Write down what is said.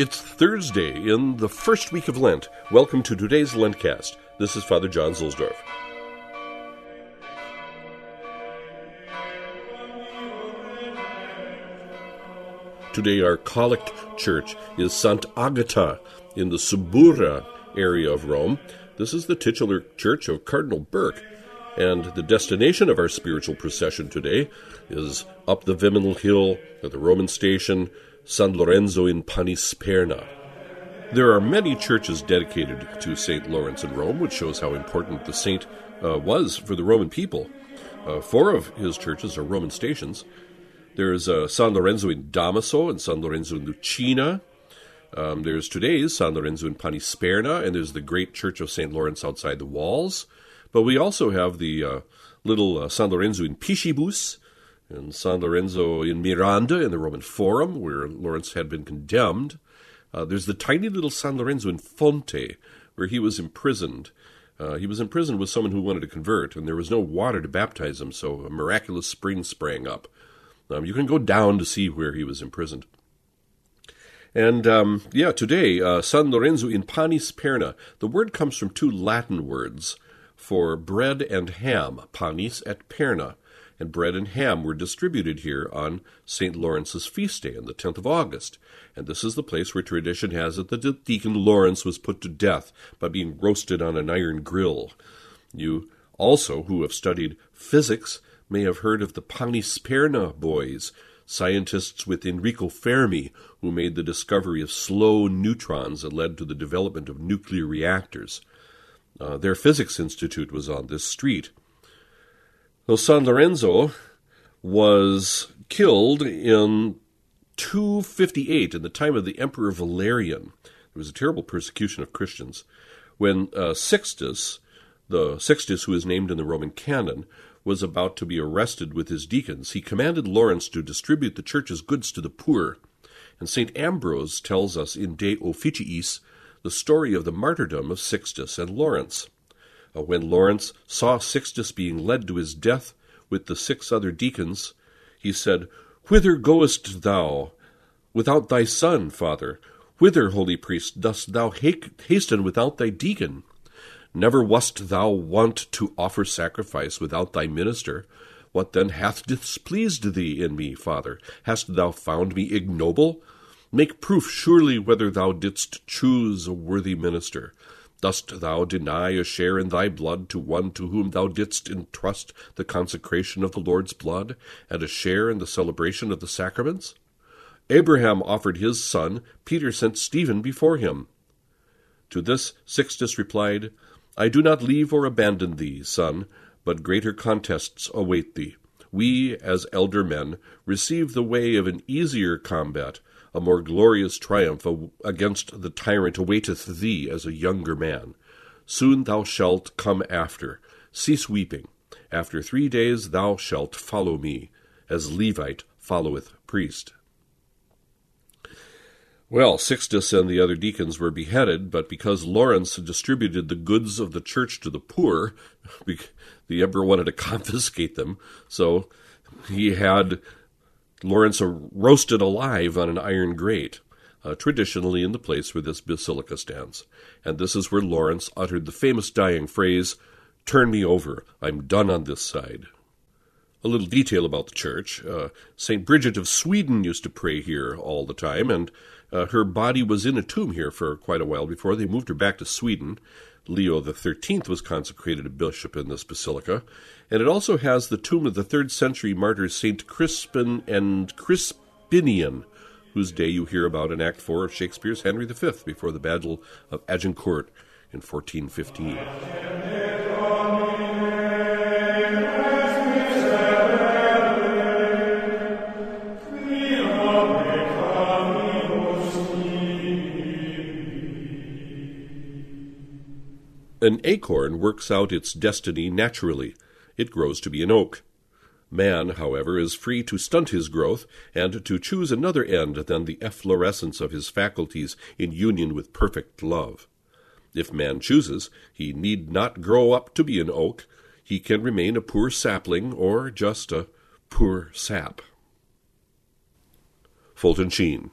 It's Thursday in the first week of Lent. Welcome to today's Lentcast. This is Father John Zuhlsdorf. Today, our collect church is Sant Agata in the Subura area of Rome. This is the titular church of Cardinal Burke, and the destination of our spiritual procession today is up the Viminal Hill at the Roman station, San Lorenzo in Panisperna. There are many churches dedicated to St. Lawrence in Rome, which shows how important the saint uh, was for the Roman people. Uh, four of his churches are Roman stations. There's uh, San Lorenzo in Damaso and San Lorenzo in Lucina. Um, there's today's San Lorenzo in Panisperna, and there's the great Church of St. Lawrence outside the walls. But we also have the uh, little uh, San Lorenzo in Piscibus, and San Lorenzo in Miranda in the Roman Forum, where Lawrence had been condemned. Uh, there's the tiny little San Lorenzo in Fonte, where he was imprisoned. Uh, he was imprisoned with someone who wanted to convert, and there was no water to baptize him, so a miraculous spring sprang up. Um, you can go down to see where he was imprisoned. And um, yeah, today, uh, San Lorenzo in Panisperna. The word comes from two Latin words for bread and ham, panis et perna. And bread and ham were distributed here on St. Lawrence's feast day on the 10th of August. And this is the place where tradition has it that the deacon Lawrence was put to death by being roasted on an iron grill. You also, who have studied physics, may have heard of the Panisperna boys, scientists with Enrico Fermi, who made the discovery of slow neutrons that led to the development of nuclear reactors. Uh, their physics institute was on this street. So San Lorenzo was killed in 258 in the time of the Emperor Valerian. There was a terrible persecution of Christians when uh, Sixtus, the Sixtus who is named in the Roman canon, was about to be arrested with his deacons, he commanded Lawrence to distribute the church's goods to the poor. And St. Ambrose tells us in De Officiis the story of the martyrdom of Sixtus and Lawrence. Uh, when Lawrence saw Sixtus being led to his death with the six other deacons, he said, Whither goest thou without thy son, father? Whither, holy priest, dost thou hasten without thy deacon? Never wast thou wont to offer sacrifice without thy minister. What then hath displeased thee in me, father? Hast thou found me ignoble? Make proof surely whether thou didst choose a worthy minister. Dost thou deny a share in thy blood to one to whom thou didst entrust the consecration of the Lord's blood, and a share in the celebration of the sacraments? Abraham offered his son, Peter sent Stephen before him. To this Sixtus replied, I do not leave or abandon thee, son, but greater contests await thee. We, as elder men, receive the way of an easier combat, a more glorious triumph against the tyrant awaiteth thee as a younger man. Soon thou shalt come after. Cease weeping. After three days thou shalt follow me, as Levite followeth priest. Well, Sixtus and the other deacons were beheaded, but because Lawrence distributed the goods of the church to the poor, the emperor wanted to confiscate them, so he had Lawrence roasted alive on an iron grate, uh, traditionally in the place where this basilica stands. And this is where Lawrence uttered the famous dying phrase, Turn me over, I'm done on this side. A little detail about the church. Uh, St. Bridget of Sweden used to pray here all the time, and uh, her body was in a tomb here for quite a while before they moved her back to Sweden. Leo XIII was consecrated a bishop in this basilica, and it also has the tomb of the third century martyrs Saint Crispin and Crispinian, whose day you hear about in Act 4 of Shakespeare's Henry V before the Battle of Agincourt in 1415. An acorn works out its destiny naturally. It grows to be an oak. Man, however, is free to stunt his growth and to choose another end than the efflorescence of his faculties in union with perfect love. If man chooses, he need not grow up to be an oak. He can remain a poor sapling or just a poor sap. Fulton Sheen